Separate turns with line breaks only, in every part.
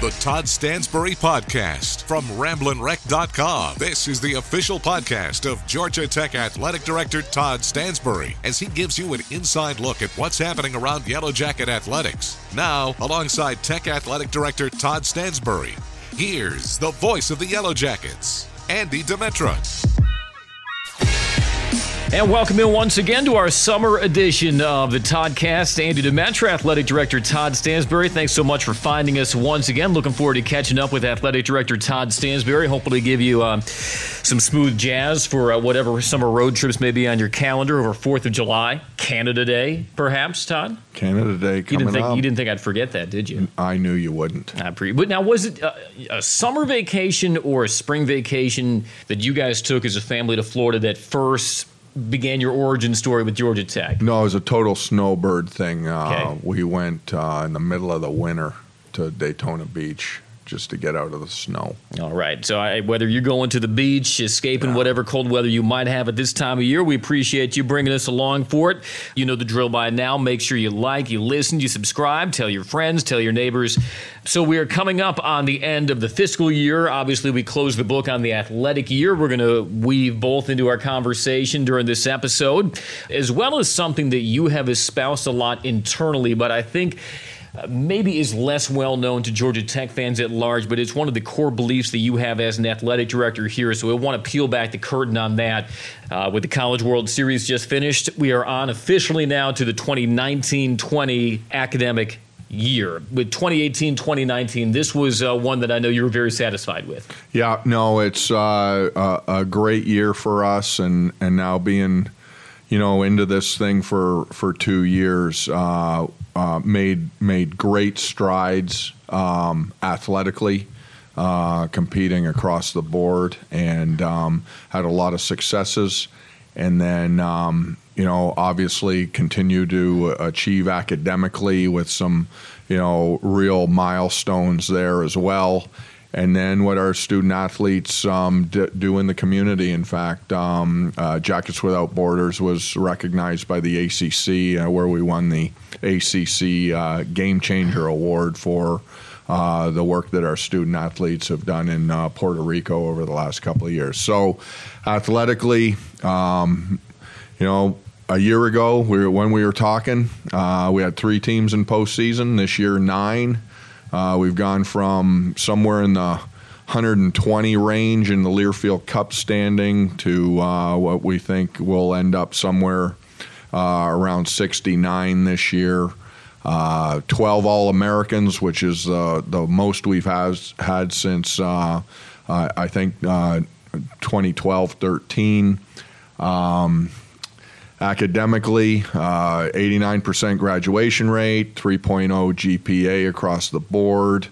the Todd Stansbury Podcast from RamblinWreck.com. This is the official podcast of Georgia Tech Athletic Director Todd Stansbury as he gives you an inside look at what's happening around Yellow Jacket athletics. Now, alongside Tech Athletic Director Todd Stansbury, here's the voice of the Yellow Jackets, Andy Demetra.
And welcome in once again to our summer edition of the Toddcast. Andy Demetra, Athletic Director Todd Stansbury. Thanks so much for finding us once again. Looking forward to catching up with Athletic Director Todd Stansbury. Hopefully, give you uh, some smooth jazz for uh, whatever summer road trips may be on your calendar over Fourth of July, Canada Day, perhaps. Todd,
Canada Day coming
you didn't think
up.
you didn't think I'd forget that, did you?
I knew you wouldn't.
I pre- but now, was it a, a summer vacation or a spring vacation that you guys took as a family to Florida that first? Began your origin story with Georgia Tech?
No, it was a total snowbird thing. Uh,
Okay.
We went uh, in the middle of the winter to Daytona Beach just to get out of the snow.
All right. So, I, whether you're going to the beach, escaping whatever cold weather you might have at this time of year, we appreciate you bringing us along for it. You know the drill by now. Make sure you like, you listen, you subscribe, tell your friends, tell your neighbors. So, we are coming up on the end of the fiscal year. Obviously, we close the book on the athletic year. We're going to weave both into our conversation during this episode, as well as something that you have espoused a lot internally, but I think maybe is less well known to Georgia Tech fans at large, but it's one of the core beliefs that you have as an athletic director here. So we want to peel back the curtain on that. Uh, with the College World Series just finished, we are on officially now to the 2019 20 academic year. With 2018 2019, this was uh, one that I know you were very satisfied with.
Yeah, no, it's uh, a, a great year for us, and and now being, you know, into this thing for for two years, uh, uh, made made great strides um, athletically. Uh, competing across the board and um, had a lot of successes, and then um, you know obviously continue to achieve academically with some you know real milestones there as well and then what our student athletes um, d- do in the community. In fact, um, uh, Jackets Without Borders was recognized by the ACC, uh, where we won the ACC uh, Game Changer Award for. Uh, the work that our student athletes have done in uh, Puerto Rico over the last couple of years. So, athletically, um, you know, a year ago, we were, when we were talking, uh, we had three teams in postseason. This year, nine. Uh, we've gone from somewhere in the 120 range in the Learfield Cup standing to uh, what we think will end up somewhere uh, around 69 this year. Uh, 12 All Americans, which is uh, the most we've has, had since I think 2012 13. Um, academically, uh, 89% graduation rate, 3.0 GPA across the board.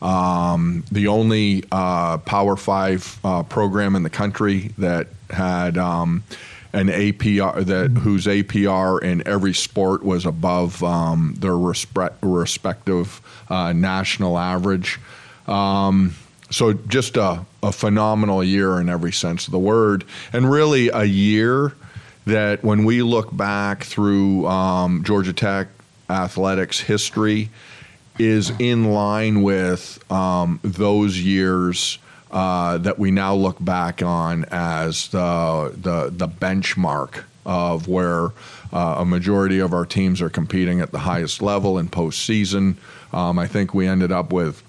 Um, the only uh, Power Five uh, program in the country that had um, an APR that whose APR in every sport was above um, their respect, respective uh, national average. Um, so just a, a phenomenal year in every sense of the word, and really a year that when we look back through um, Georgia Tech athletics history is in line with um, those years uh, that we now look back on as the the, the benchmark of where uh, a majority of our teams are competing at the highest level in postseason. Um, I think we ended up with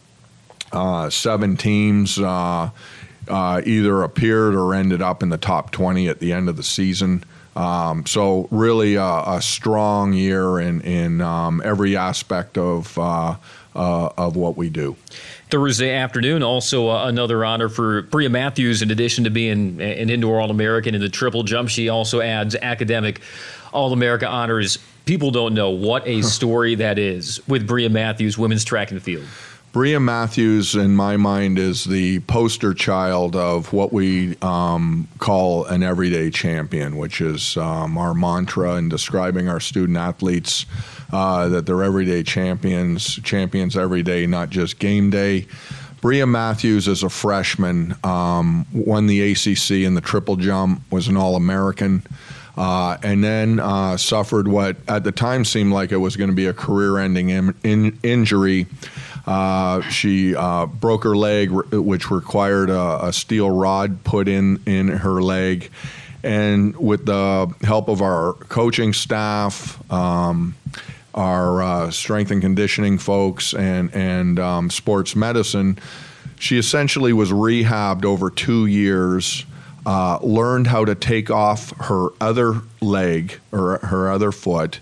uh, seven teams uh, uh, either appeared or ended up in the top 20 at the end of the season. Um, so really a, a strong year in in um, every aspect of uh, uh, of what we do.
Thursday afternoon, also uh, another honor for Bria Matthews. In addition to being an indoor All American in the triple jump, she also adds academic All America honors. People don't know what a story that is with Bria Matthews, women's track and field.
Bria Matthews, in my mind, is the poster child of what we um, call an everyday champion, which is um, our mantra in describing our student athletes uh, that they're everyday champions, champions every day, not just game day. Bria Matthews, as a freshman, um, won the ACC in the triple jump, was an All American. Uh, and then uh, suffered what at the time seemed like it was going to be a career-ending in, in, injury Uh, she uh, broke her leg, which required a, a, steel rod put in in her leg. And with the help of our coaching staff, um, our uh, strength and conditioning folks, and and um, sports medicine, she essentially was rehabbed over two years. Uh, learned how to take off her other leg or her other foot,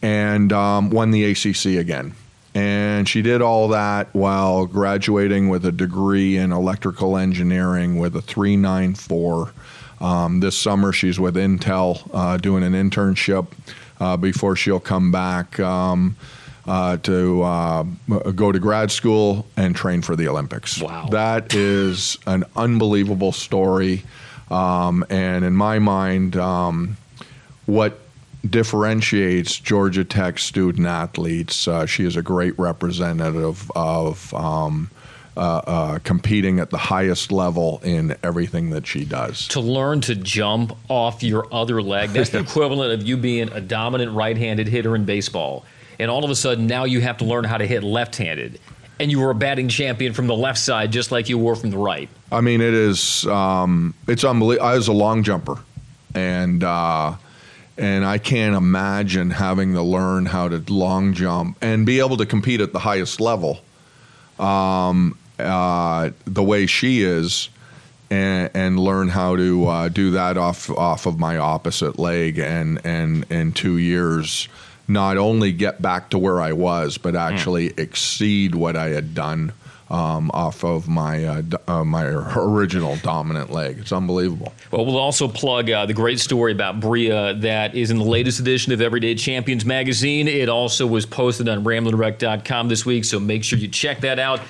and um, won the ACC again. And she did all that while graduating with a degree in electrical engineering with a 394. Um, this summer, she's with Intel uh, doing an internship uh, before she'll come back um, uh, to uh, go to grad school and train for the Olympics.
Wow.
That is an unbelievable story. Um, and in my mind, um, what differentiates Georgia Tech student athletes. Uh, she is a great representative of um, uh, uh, competing at the highest level in everything that she does.
To learn to jump off your other leg, that's the equivalent of you being a dominant right handed hitter in baseball. And all of a sudden, now you have to learn how to hit left handed. And you were a batting champion from the left side, just like you were from the right.
I mean, it is, um, it's unbelievable. I was a long jumper. And, uh, and I can't imagine having to learn how to long jump and be able to compete at the highest level um, uh, the way she is. And, and learn how to uh, do that off off of my opposite leg, and and in two years, not only get back to where I was, but hmm. actually mm. exceed what I had done um, off of my uh, uh, my original dominant leg. It's unbelievable.
Well, we'll also plug uh, the great story about Bria that is in the latest edition of Everyday Champions magazine. It also was posted on RamblinWreck.com this week, so make sure you check that out.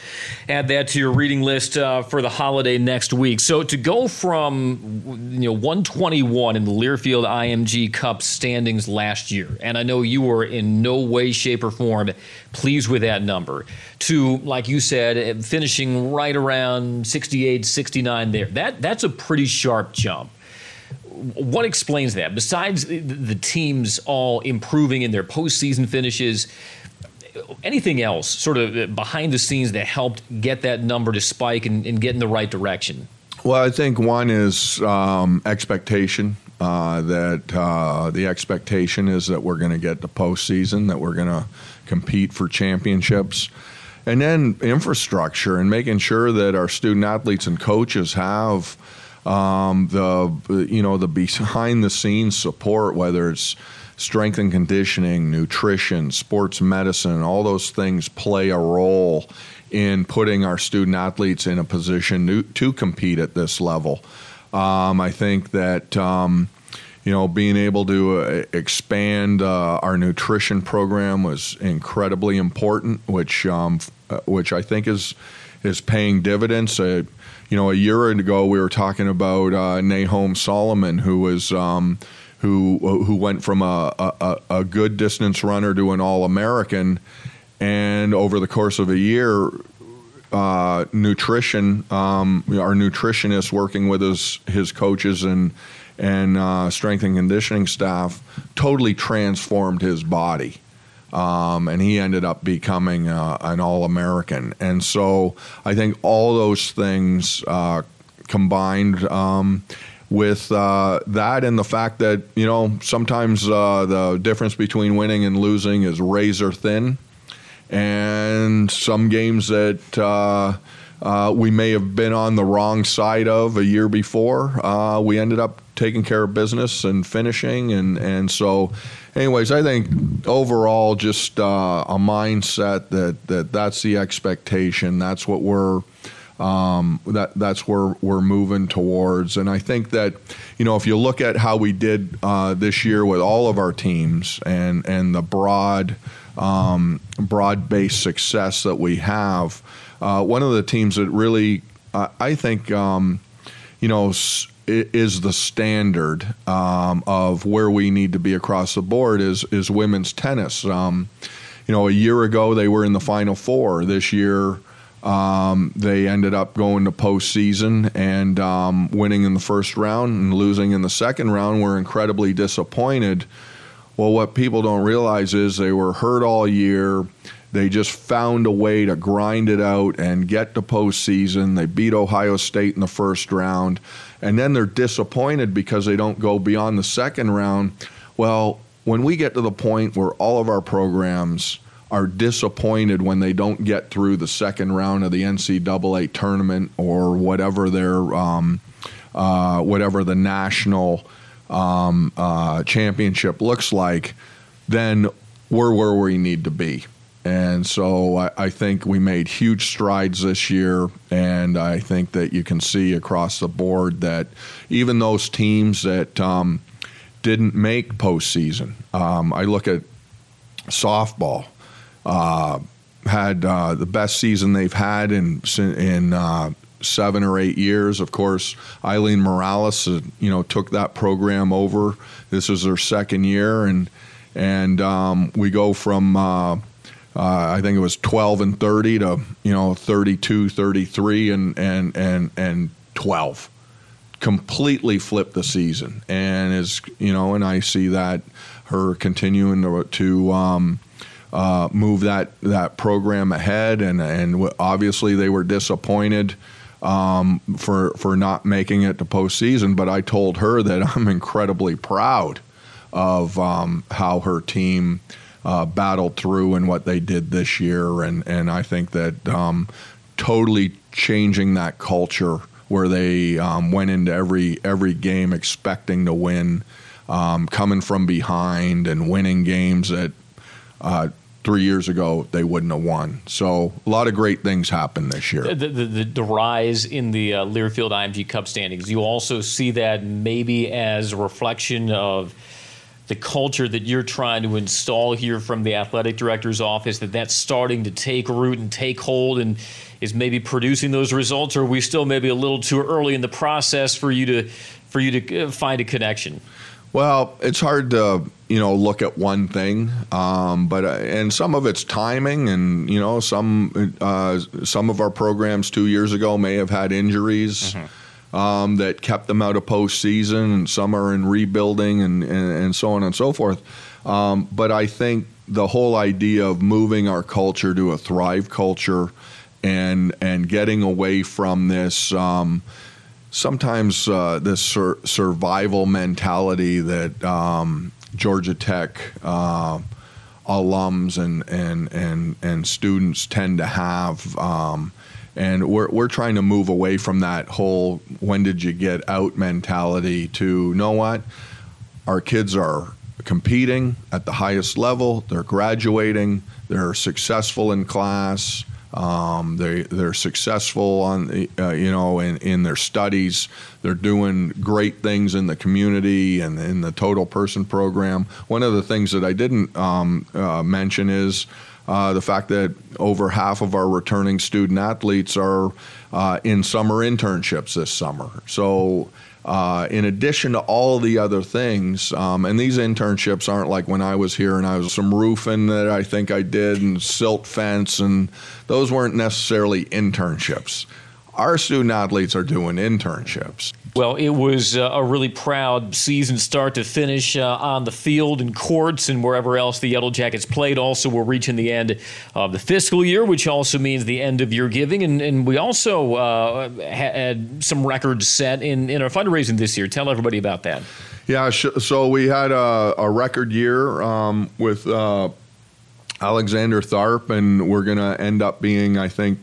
Add that to your reading list uh, for the holiday next week. So to go from you know 121 in the Learfield IMG Cup standings last year, and I know you were in no way, shape, or form pleased with that number, to like you said finishing right around 68, 69 there. That that's a pretty sharp jump. What explains that? Besides the teams all improving in their postseason finishes, anything else sort of behind the scenes that helped get that number to spike and, and get in the right direction?
Well, I think one is um, expectation. Uh, that uh, the expectation is that we're going to get the postseason, that we're going to compete for championships and then infrastructure and making sure that our student athletes and coaches have um, the you know the behind the scenes support, whether it's strength and conditioning, nutrition, sports medicine, all those things play a role in putting our student athletes in a position to, compete at this level. Um, I think that um, you know, being able to uh, expand uh, our nutrition program was incredibly important, which um, uh, which I think is is paying dividends. Uh, you know, a year ago we were talking about uh, Solomon, who was um, who who went from a, a, a good distance runner to an All American, and over the course of a year, uh, nutrition, um, our nutritionist working with his his coaches and and uh, strength and conditioning staff totally transformed his body. Um, and he ended up becoming uh, an All American. And so I think all those things uh, combined um, with uh, that and the fact that, you know, sometimes uh, the difference between winning and losing is razor thin. And some games that uh, uh, we may have been on the wrong side of a year before. We ended up taking care of business and finishing, and and so, anyways, I think overall just uh, a mindset that that that's the expectation. That's what we're. Um, that that's where we're moving towards, and I think that you know if you look at how we did uh, this year with all of our teams and and the broad um, broad based success that we have, uh, one of the teams that really, uh, I think, um, you know, is the standard um, of where we need to be across the board is is women's tennis. Um, you know, a year ago they were in the Final Four. This year. Um, they ended up going to postseason and um, winning in the first round and losing in the second round. We're incredibly disappointed. Well, what people don't realize is they were hurt all year they just found a way to grind it out and get to postseason. They beat Ohio State in the first round, and then they're disappointed because they don't go beyond the second round. Well, when we get to the point where all of our programs are disappointed when they don't get through the second round of the NCAA tournament or whatever their um, uh, whatever the national um, uh, championship looks like, then we're where we need to be. And so I, I, think we made huge strides this year, and I think that you can see across the board that even those teams that um, didn't make postseason, um, I look at softball, uh, had uh, the best season they've had in in uh, seven or eight years. Of course, Aileen Morales, uh, you know, took that program over. This is her second year, and and um, we go from uh, uh, I think it was 12 and 30 to you know 32, 33, and and and and 12. Completely flipped the season, and is you know, and I see that her continuing to, to um, uh, move that that program ahead, and and obviously they were disappointed um, for for not making it to postseason. But I told her that I'm incredibly proud of um, how her team uh, battled through and what they did this year. And, and I think that um, totally changing that culture where they um, went into every every game expecting to win, um, coming from behind and winning games that uh, three years ago they wouldn't have won. So a lot of great things happened this year.
The, the, the, the rise in the uh, Learfield IMG Cup standings, you also see that maybe as a reflection of – the culture that you're trying to install here from the athletic director's office that that's starting to take root and take hold and is maybe producing those results or are we still maybe a little too early in the process for you to for you to uh, find a connection
well it's hard to you know look at one thing um, but uh, and some of it's timing and you know some uh, some of our programs two years ago may have had injuries mm-hmm um, that kept them out of postseason, and some are in rebuilding, and, and, and so on and so forth. Um, but I think the whole idea of moving our culture to a thrive culture and and getting away from this um, sometimes uh, this sur- survival mentality that um, Georgia Tech uh, alums and, and and and students tend to have. Um, and we're, we're trying to move away from that whole when did you get out mentality to know what? Our kids are competing at the highest level. They're graduating. They're successful in class um, they they're successful on uh, you know in, in their studies. They're doing great things in the community and in the total person program. One of the things that I didn't um, uh, mention is uh, the fact that over half of our returning student athletes are uh, in summer internships this summer. So, uh, in addition to all the other things, um, and these internships aren't like when I was here and I was some roofing that I think I did and silt fence, and those weren't necessarily internships. Our student athletes are doing internships.
Well, it was uh, a really proud season start to finish uh, on the field and courts and wherever else the Yellow Jackets played. Also, we're reaching the end of the fiscal year, which also means the end of your giving. And, and we also uh, had some records set in, in our fundraising this year. Tell everybody about that.
Yeah, so we had a, a record year um, with uh, Alexander Tharpe, and we're going to end up being, I think,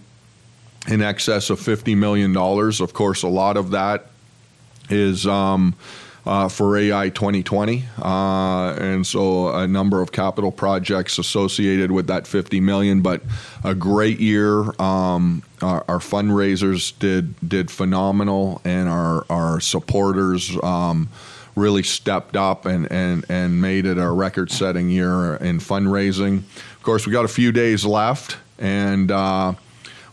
in excess of $50 million. Of course, a lot of that is um, uh, for AI 2020, uh, and so a number of capital projects associated with that 50 million. But a great year. Um, our, our, fundraisers did did phenomenal, and our our supporters. Um, really stepped up and, and, and made it a record setting year in fundraising. Of course, we got a few days left, and uh,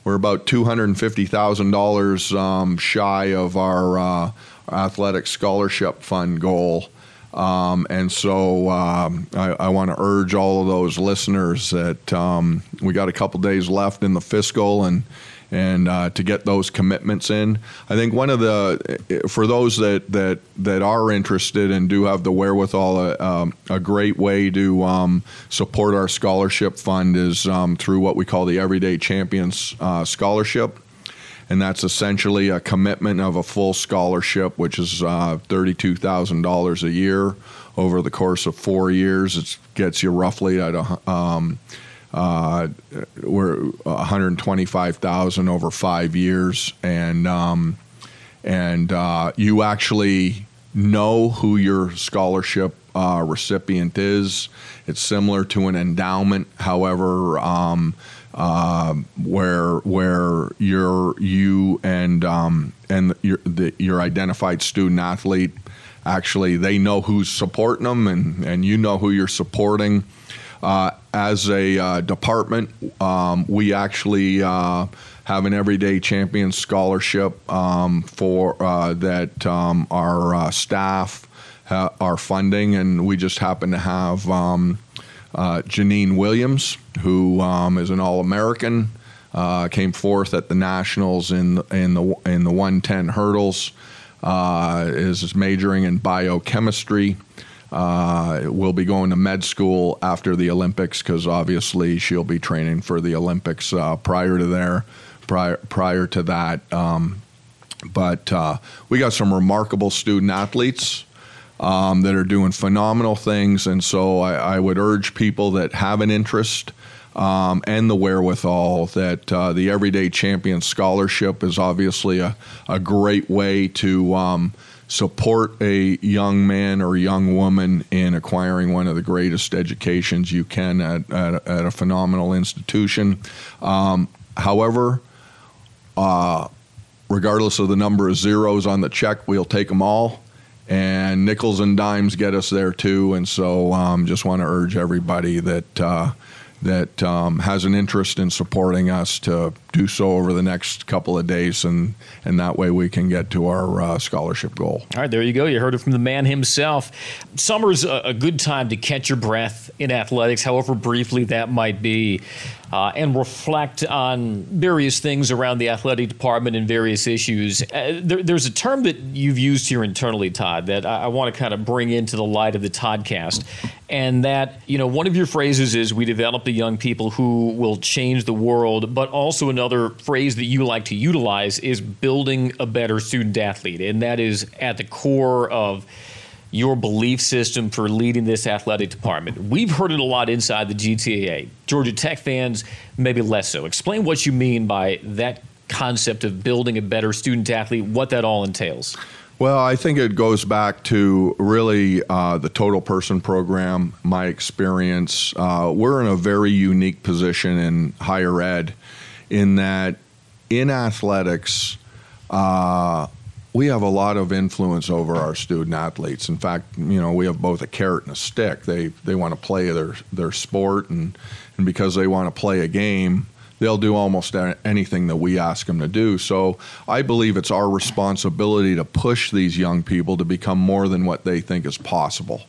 we're about $250,000 um, shy of our uh, athletic scholarship fund goal. Um, and so um, I, I want to urge all of those listeners that um, we got a couple days left in the fiscal, and and uh, to get those commitments in. I think one of the for those that that that are interested and do have the wherewithal, uh, um, a great way to um, support our scholarship fund is um, through what we call the Everyday Champions uh, Scholarship. And that's essentially a commitment of a full scholarship, which is uh, $32,000 a year over the course of four years. It gets you roughly at a, um, uh, we're 125,000 over five years, and um, and uh, you actually know who your scholarship uh, recipient is. It's similar to an endowment, however, um, uh, where where you're you and um, and your the, your identified student athlete actually they know who's supporting them, and and you know who you're supporting. Uh, as a uh, department, um, we actually uh, have an everyday champion scholarship um, for uh, that um, our uh, staff are funding, and we just happen to have um, uh, Jeanine Williams, who um, is an All-American, came fourth at the nationals in in the in the 110 hurdles. is majoring in biochemistry. Uh, will be going to med school after the Olympics because obviously she'll be training for the Olympics uh, prior to there, prior prior to that. Um, but uh, we got some remarkable student athletes um, that are doing phenomenal things, and so I, I would urge people that have an interest. Um, and the wherewithal that uh, the Everyday Champion Scholarship is obviously a, a great way to um, support a young man or young woman in acquiring one of the greatest educations you can at, at, at a phenomenal institution. Um, however, uh, regardless of the number of zeros on the check, we'll take them all. And nickels and dimes get us there too. And so, um, just want to urge everybody that uh, that um, has an interest in supporting us to do so over the next couple of days, and and that way we can get to our uh, scholarship goal.
All right, there you go. You heard it from the man himself. Summer's a, a good time to catch your breath in athletics, however briefly that might be uh, and reflect on various things around the athletic department and various issues. Uh, there, there's a term that you've used here internally, Todd, that I, I want to kind of bring into the light of the Toddcast. And that, you know, one of your phrases is we develop the young people who will change the world. But also another phrase that you like to utilize is building a better student athlete. And that is at the core of your belief system for leading this athletic department. We've heard it a lot inside the GTAA. Georgia Tech fans, maybe less so. Explain what you mean by that concept of building a better student athlete, what that all entails.
Well, I think it goes back to really uh, the total person program, my experience. Uh, we're in a very unique position in higher ed in that in athletics, uh, we have a lot of influence over our student athletes. In fact, you know, we have both a carrot and a stick. They they want to play their their sport, and and because they want to play a game, they'll do almost anything that we ask them to do. So I believe it's our responsibility to push these young people to become more than what they think is possible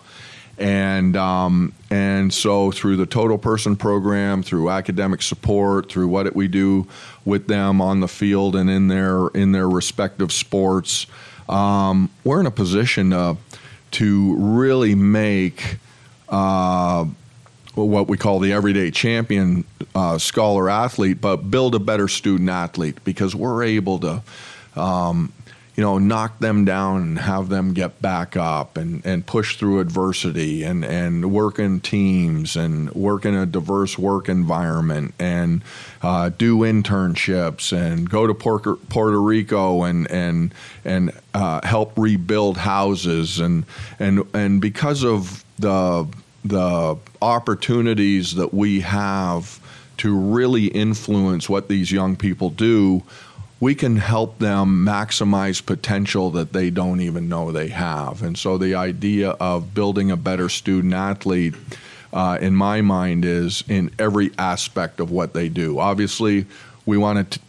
and um, and so through the total person program, through academic support, through what we do with them on the field and in their in their respective sports, um, we're in a position to to really make. Uh, what we call the everyday champion uh, scholar athlete, but build a better student athlete because we're able to um, you know, knock them down and have them get back up and, and push through adversity and, and work in teams and work in a diverse work environment and uh, do internships and go to Puerto, Rico and and and uh, help rebuild houses and and and because of the the opportunities that we have to really influence what these young people do we can help them maximize potential that they don't even know they have. And so the idea of building a better student athlete, uh, in my mind, is in every aspect of what they do. Obviously, we want to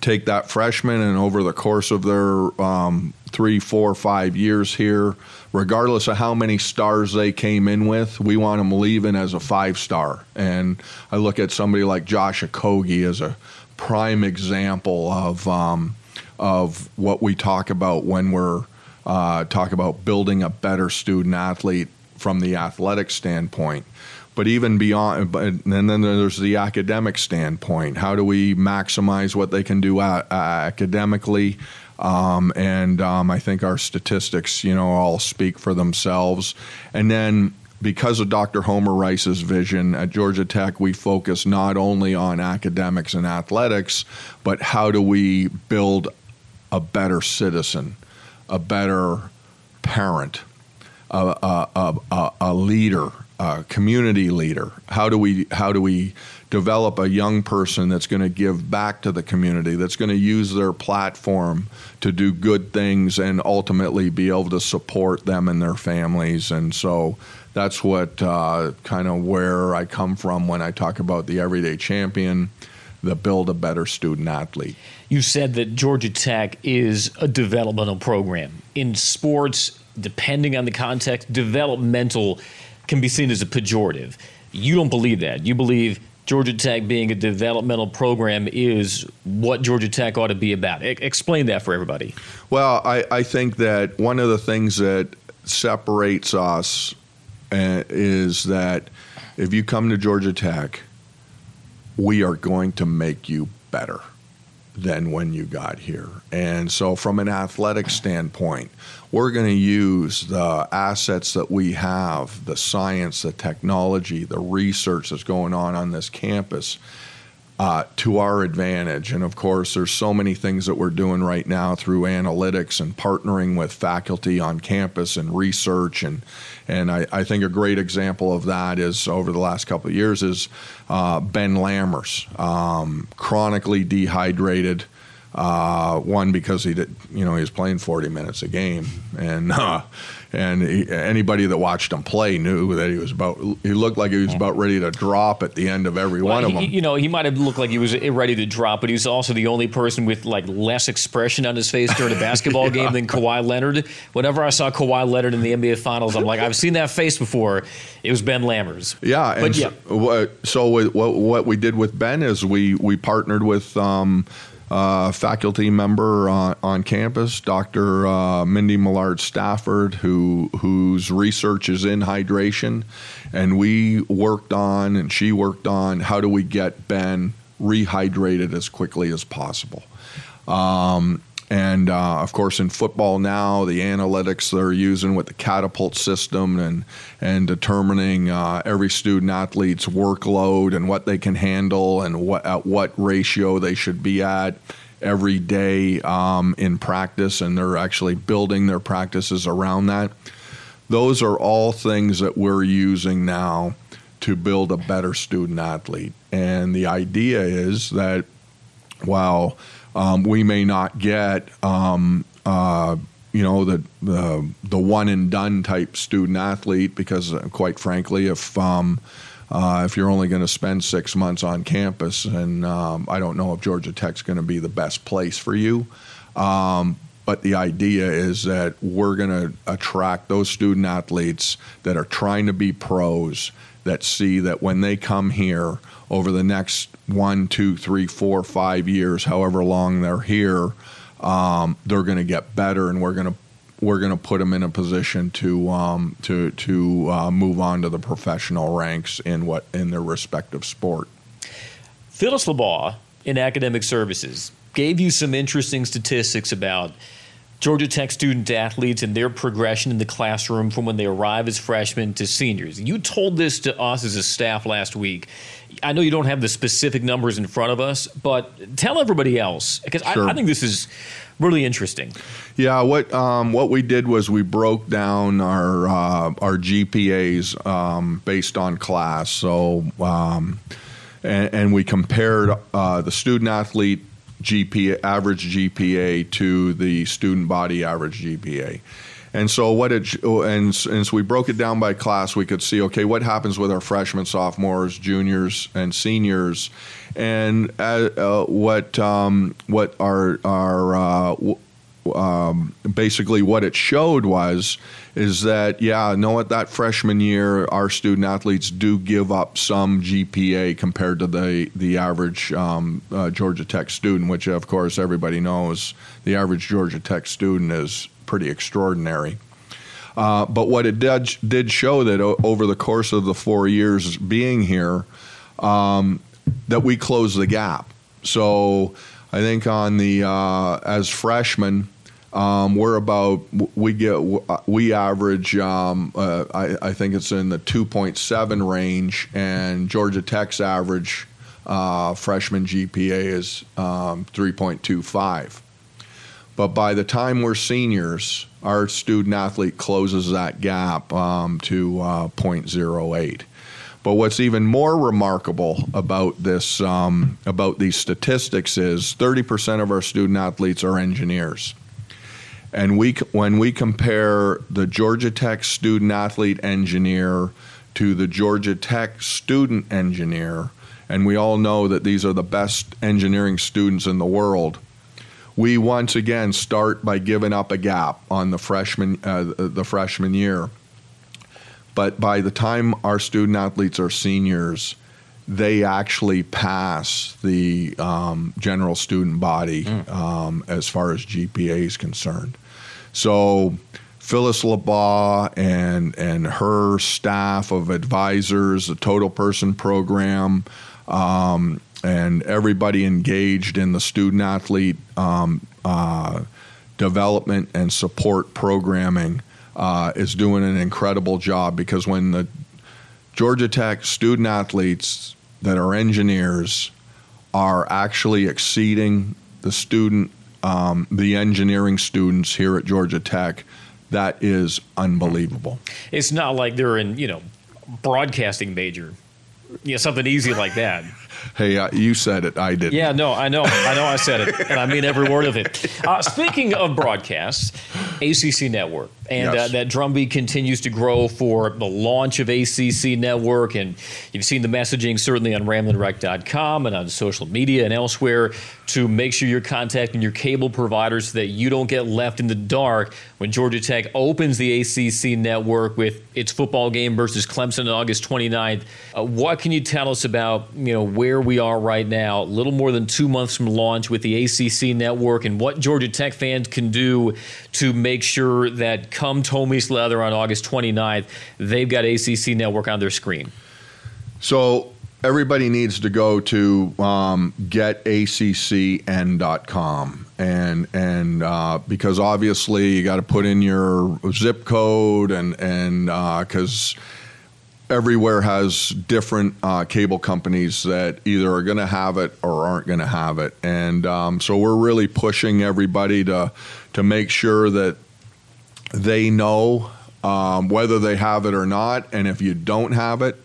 take that freshman and over the course of their um, three, four, five years here, regardless of how many stars they came in with, we want them leaving as a five star. And I look at somebody like Josh Okogie as a prime example of um, of what we talk about when we're uh, talk about building a better student athlete from the athletic standpoint but even beyond, and then there's the academic standpoint. How do we maximize what they can do a- academically? Um, and um, I think our statistics, you know, all speak for themselves. And then because of Dr. Homer Rice's vision at Georgia Tech, we focus not only on academics and athletics, but how do we build a better citizen, a better parent, a, a, a, a leader, a community leader? How do we how do we develop a young person that's going to give back to the community, that's going to use their platform to do good things and ultimately be able to support them and their families? And so that's what uh, kind of where I come from when I talk about the everyday champion, the build a better student athlete.
You said that Georgia Tech is a developmental program in sports. Depending on the context, developmental can be seen as a pejorative. You don't believe that. You believe Georgia Tech being a developmental program is what Georgia Tech ought to be about. Explain that for everybody.
Well, I, I think that one of the things that separates us uh, is that if you come to Georgia Tech, we are going to make you better than when you got here. And so, from an athletic standpoint, we're going to use the assets that we have the science, the technology, the research that's going on on this campus. Uh, to our advantage. And of course, there's so many things that we're doing right now through analytics and partnering with faculty on campus and research. And and I, I think a great example of that is over the last couple of years is uh, Ben Lammers, um, chronically dehydrated. Uh, one because he did, you know, he was playing 40 minutes a game, and uh, and he, anybody that watched him play knew that he was about. He looked like he was about ready to drop at the end of every
Well,
one of
he-
them.
You know, he might have looked like he was ready to drop, but he was also the only person with like less expression on his face during a basketball game than Kawhi Leonard. Whenever I saw Kawhi Leonard in the NBA Finals, I'm like, I've seen that face before. It was Ben Lammers.
Yeah, and
But yeah.
so, what- so what, what what we did with Ben is we we partnered with um, a faculty member on, on campus, Dr. Uh, Mindy Millard Stafford, who whose research is in hydration, and we worked on and she worked on how do we get Ben rehydrated as quickly as possible. Um, and uh, of course, in football now, the analytics they're using with the catapult system and and determining uh, every student athlete's workload and what they can handle and what at what ratio they should be at every day um, in practice, and they're actually building their practices around that. Those are all things that we're using now to build a better student athlete. And the idea is that while um, we may not get um, uh, you know the, the the one and done type student athlete because uh, quite frankly if um, uh, if you're only going to spend six months on campus and um, I don't know if Georgia Tech's going to be the best place for you um, but the idea is that we're going to attract those student athletes that are trying to be pros that see that when they come here over the next one, two, three, four, five years, however long they're here, um, they're going to get better, and we're going to we're going to put them in a position to um, to to uh, move on to the professional ranks in what in their respective sport.
Phyllis LaBaugh in academic services gave you some interesting statistics about Georgia Tech student athletes and their progression in the classroom from when they arrive as freshmen to seniors. You told this to us as a staff last week. I know you don't have the specific numbers in front of us, but tell everybody else because
Sure.
I, I think this is really interesting.
Yeah, what um, what we did was we broke down our uh, our GPAs um, based on class. So um, and, and we compared uh, the student athlete GPA average GPA to the student body average GPA. And so what it and, and so we broke it down by class. We could see okay what happens with our freshmen, sophomores, juniors, and seniors, And uh, uh, what um, what our our uh, w- um, basically what it showed was is that yeah, know what that freshman year our student athletes do give up some GPA compared to the the average um, uh, Georgia Tech student, which of course everybody knows the average Georgia Tech student is pretty extraordinary. Uh, but what it did did show that o- over the course of the four years being here, um, that we closed the gap. So I think on the uh, as freshmen, um, we're about we get we average um, uh, I, I, think it's in the 2.7 range, and Georgia Tech's average uh, freshman GPA is um, 3.25. But by the time we're seniors, our student athlete closes that gap um, to uh, 0.08. But what's even more remarkable about this um, about these statistics is 30% of our student athletes are engineers. And we when we compare the Georgia Tech student athlete engineer to the Georgia Tech student engineer, and we all know that these are the best engineering students in the world. We once again start by giving up a gap on the freshman uh, the freshman year but by the time our student athletes are seniors, they actually pass the um, general student body mm. um, as far as GPA is concerned. So Phyllis LaBaugh and and her staff of advisors, the Total Person Program, um, and everybody engaged in the student athlete um, uh, development and support programming uh, is doing an incredible job because when the Georgia Tech student athletes that are engineers are actually exceeding the student, um, the engineering students here at Georgia Tech, that is unbelievable.
It's not like they're in, you know, broadcasting major, you know, something easy like that.
Hey, uh, you said it. I didn't.
Yeah, no, I know. I know I said it, and I mean every word of it. Uh, speaking of broadcasts, ACC Network and yes. uh, that drumbeat continues to grow for the launch of ACC Network. And you've seen the messaging certainly on RamblinWreck.com and on social media and elsewhere to make sure you're contacting your cable providers so that you don't get left in the dark when Georgia Tech opens the ACC Network with its football game versus Clemson on August 29th. Uh, what can you tell us about you know where we are right now, a little more than two months from launch with the ACC Network, and what Georgia Tech fans can do to make sure that come Tommy's Leather on August 29th, they've got ACC Network on their screen?
So everybody needs to go to um, getaccn.com and and uh, because obviously you got to put in your zip code and and because uh, everywhere has different uh, cable companies that either are going to have it or aren't going to have it and um, so we're really pushing everybody to to make sure that they know um, whether they have it or not. And if you don't have it,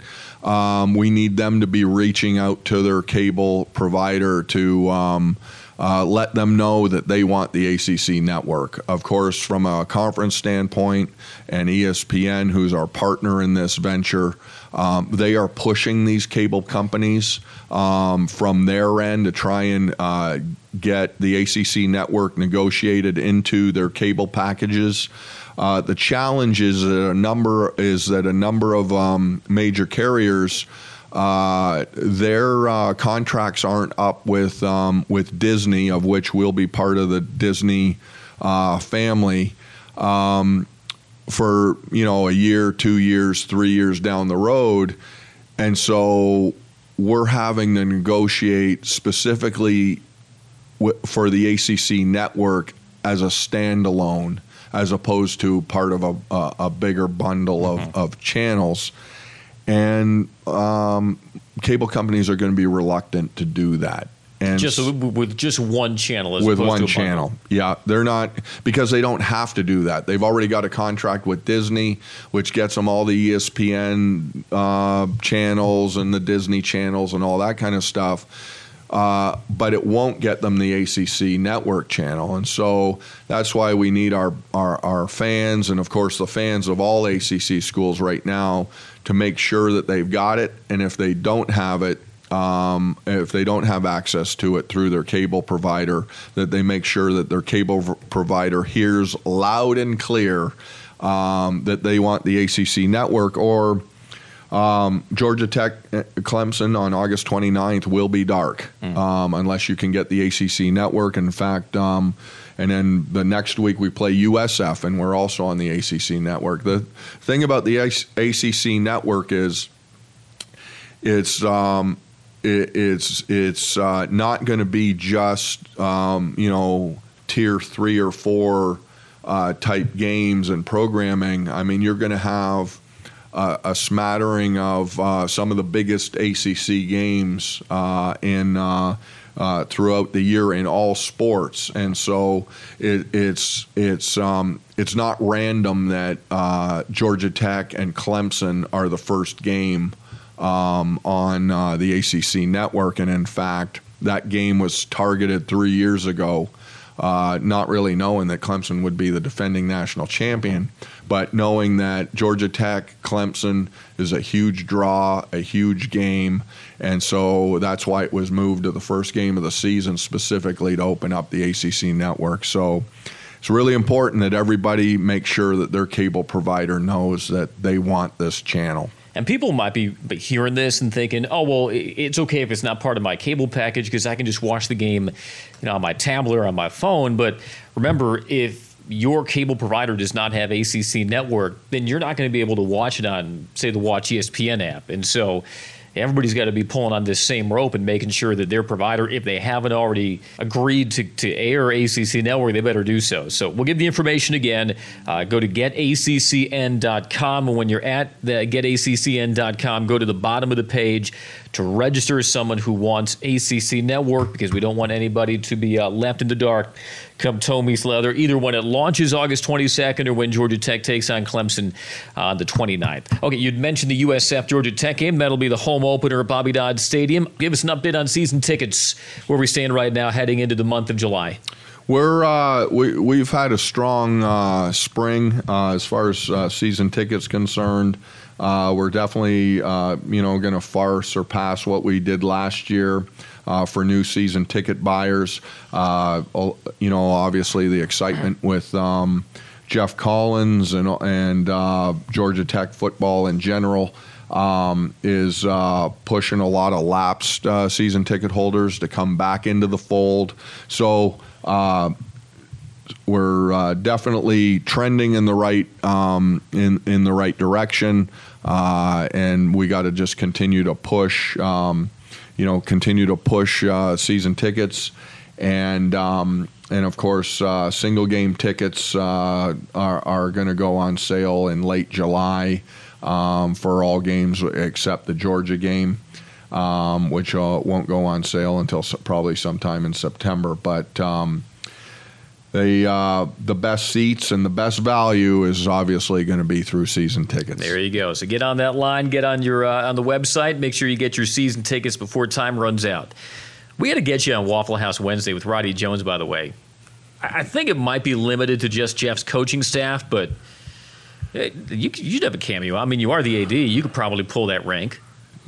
um, we need them to be reaching out to their cable provider to um, uh, let them know that they want the ACC network. Of course, from a conference standpoint, and ESPN, who's our partner in this venture, um, they are pushing these cable companies um, from their end to try and uh, get the ACC network negotiated into their cable packages. Uh, the challenge is that a number is that a number of um, major carriers. Uh, their uh, contracts aren't up with um, with Disney, of which we'll be part of the Disney uh, family, um, for you know a year, two years, three years down the road, and so we're having to negotiate specifically w- for the ACC network as a standalone as opposed to part of a, a, a bigger bundle mm-hmm. of, of channels. And um, cable companies are going to be reluctant to do that. And
just with just one channel,
with one channel, yeah, they're not because they don't have to do that. They've already got a contract with Disney, which gets them all the ESPN uh, channels and the Disney channels and all that kind of stuff uh, but it won't get them the ACC network channel. And so that's why we need our, our, our fans and, of course, the fans of all ACC schools right now to make sure that they've got it. And if they don't have it, um, if they don't have access to it through their cable provider, that they make sure that their cable v- provider hears loud and clear um, that they want the ACC network or. Um, Georgia Tech, uh, Clemson on August 29th will be dark um, unless you can get the ACC network. In fact, um, and then the next week we play USF, and we're also on the ACC network. The thing about the ACC network is it's um, it, it's it's uh, not going to be just um, you know tier three or four uh, type games and programming. I mean, you're going to have uh, a smattering of uh, some of the biggest ACC games uh, in. Uh, throughout the year in all sports, and so it, it's it's um, it's not random that uh, Georgia Tech and Clemson are the first game um, on uh, the ACC network, and in fact, that game was targeted three years ago. Uh, not really knowing that Clemson would be the defending national champion, but knowing that Georgia Tech, Clemson is a huge draw, a huge game, and so that's why it was moved to the first game of the season specifically to open up the ACC network. So it's really important that everybody make sure that their cable provider knows that they want this channel.
And people might be hearing this and thinking, "Oh, well, it's okay if it's not part of my cable package because I can just watch the game, you know, on my tablet or on my phone." But remember, if your cable provider does not have ACC network, then you're not going to be able to watch it on, say, the Watch ESPN app. And so everybody's got to be pulling on this same rope and making sure that their provider, if they haven't already agreed to, to air ACC Network, they better do so. So we'll give the information again. Uh, go to getaccn.com. And when you're at the getaccn.com, go to the bottom of the page to register as someone who wants ACC Network because we don't want anybody to be uh, left in the dark come Tommy's Leather, either when it launches August 22nd or when Georgia Tech takes on Clemson on the 29th. Okay, you'd mentioned the USF Georgia Tech game. That'll be the home opener at Bobby Dodd Stadium. Give us an update on season tickets, where we stand right now heading into the month of July.
We're uh, we we've had a strong uh, spring uh, as far as uh, season tickets concerned. Uh, we're definitely uh, you know going to far surpass what we did last year. for new season ticket buyers, you know, obviously the excitement with um, Geoff Collins and and Georgia Tech football in general um, is uh, pushing a lot of lapsed uh, season ticket holders to come back into the fold. So uh, we're uh, definitely trending in the right um, in in the right direction, uh, and we got to just continue to push. Um, you know, continue to push uh, season tickets, and um, and of course, uh, single game tickets uh, are are going to go on sale in late July um, for all games except the Georgia game. Um, which uh, won't go on sale until probably sometime in September. But um, the uh, the best seats and the best value is obviously going to be through season tickets.
There you go. So get on that line, get on your uh, on the website, make sure you get your season tickets before time runs out. We got to get you on Waffle House Wednesday with Roddy Jones, by the way. I think it might be limited to just Geoff's coaching staff, but you you'd have a cameo. I mean, you are the AD. You could probably pull that rank.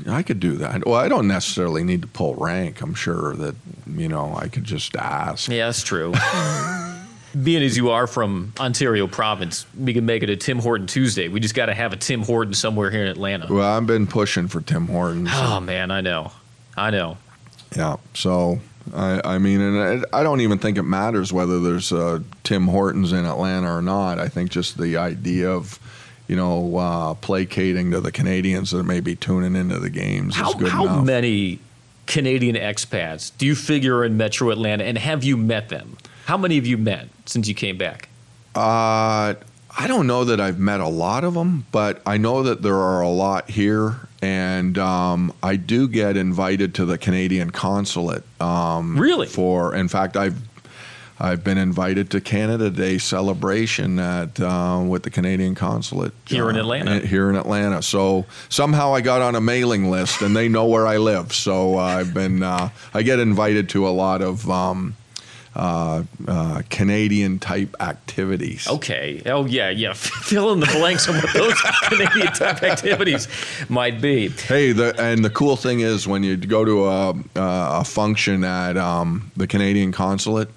I could do that. Well, I don't necessarily need to pull rank. I'm sure that you know I could just ask.
Yeah, that's true. Being as you are from Ontario province, we can make it a Tim Horton Tuesday. We just got to have a Tim Horton somewhere here in Atlanta.
Well, I've been pushing for Tim Hortons.
Oh man, I know, I know.
Yeah. So I, I mean, and I don't even think it matters whether there's uh, Tim Hortons in Atlanta or not. I think just the idea of you know, uh, placating to the Canadians that may be tuning into the games
how,
is good
how
enough.
many Canadian expats do you figure in Metro Atlanta, and have you met them? How many have you met since you came back?
Uh, I don't know that I've met a lot of them, but I know that there are a lot here, and um, I do get invited to the Canadian consulate. Um,
really?
For in fact, I've I've been invited to Canada Day celebration at uh, with the Canadian consulate
here in
uh,
Atlanta.
Here in Atlanta. So somehow I got on a mailing list, and they know where I live. So uh, I've been uh, I get invited to a lot of. Um, uh, uh, Canadian type activities.
Okay. Oh yeah, yeah. Fill in the blanks on what those Canadian type activities might be.
Hey, the, and the cool thing is when you go to a, a function at um, the Canadian consulate,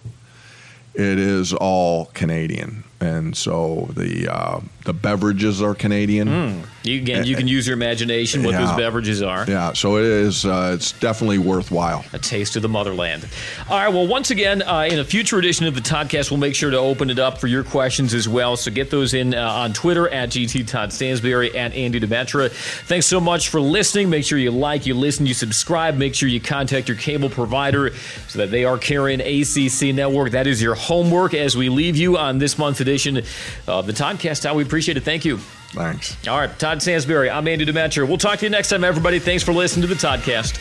it is all Canadian, and so the uh, the beverages are Canadian.
Mm. You can you can use your imagination what
Yeah.
those beverages are.
Yeah, so it is. Uh, it's definitely worthwhile.
A taste of the motherland. All right. Well, once again, uh, in a future edition of the Toddcast, we'll make sure to open it up for your questions as well. So get those in uh, on Twitter at GT Todd Stansbury at Andy Demetra. Thanks so much for listening. Make sure you like, you listen, you subscribe. Make sure you contact your cable provider so that they are carrying ACC Network. That is your homework as we leave you on this month's edition of the Toddcast. Todd, we appreciate it. Thank you.
Thanks.
All right, Todd Stansbury. I'm Andy Demetra. We'll talk to you next time, everybody. Thanks for listening to the Toddcast.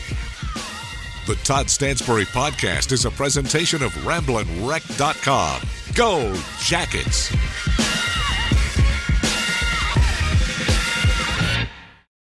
The Todd Stansbury Podcast is a presentation of RamblinWreck.com. Go Jackets!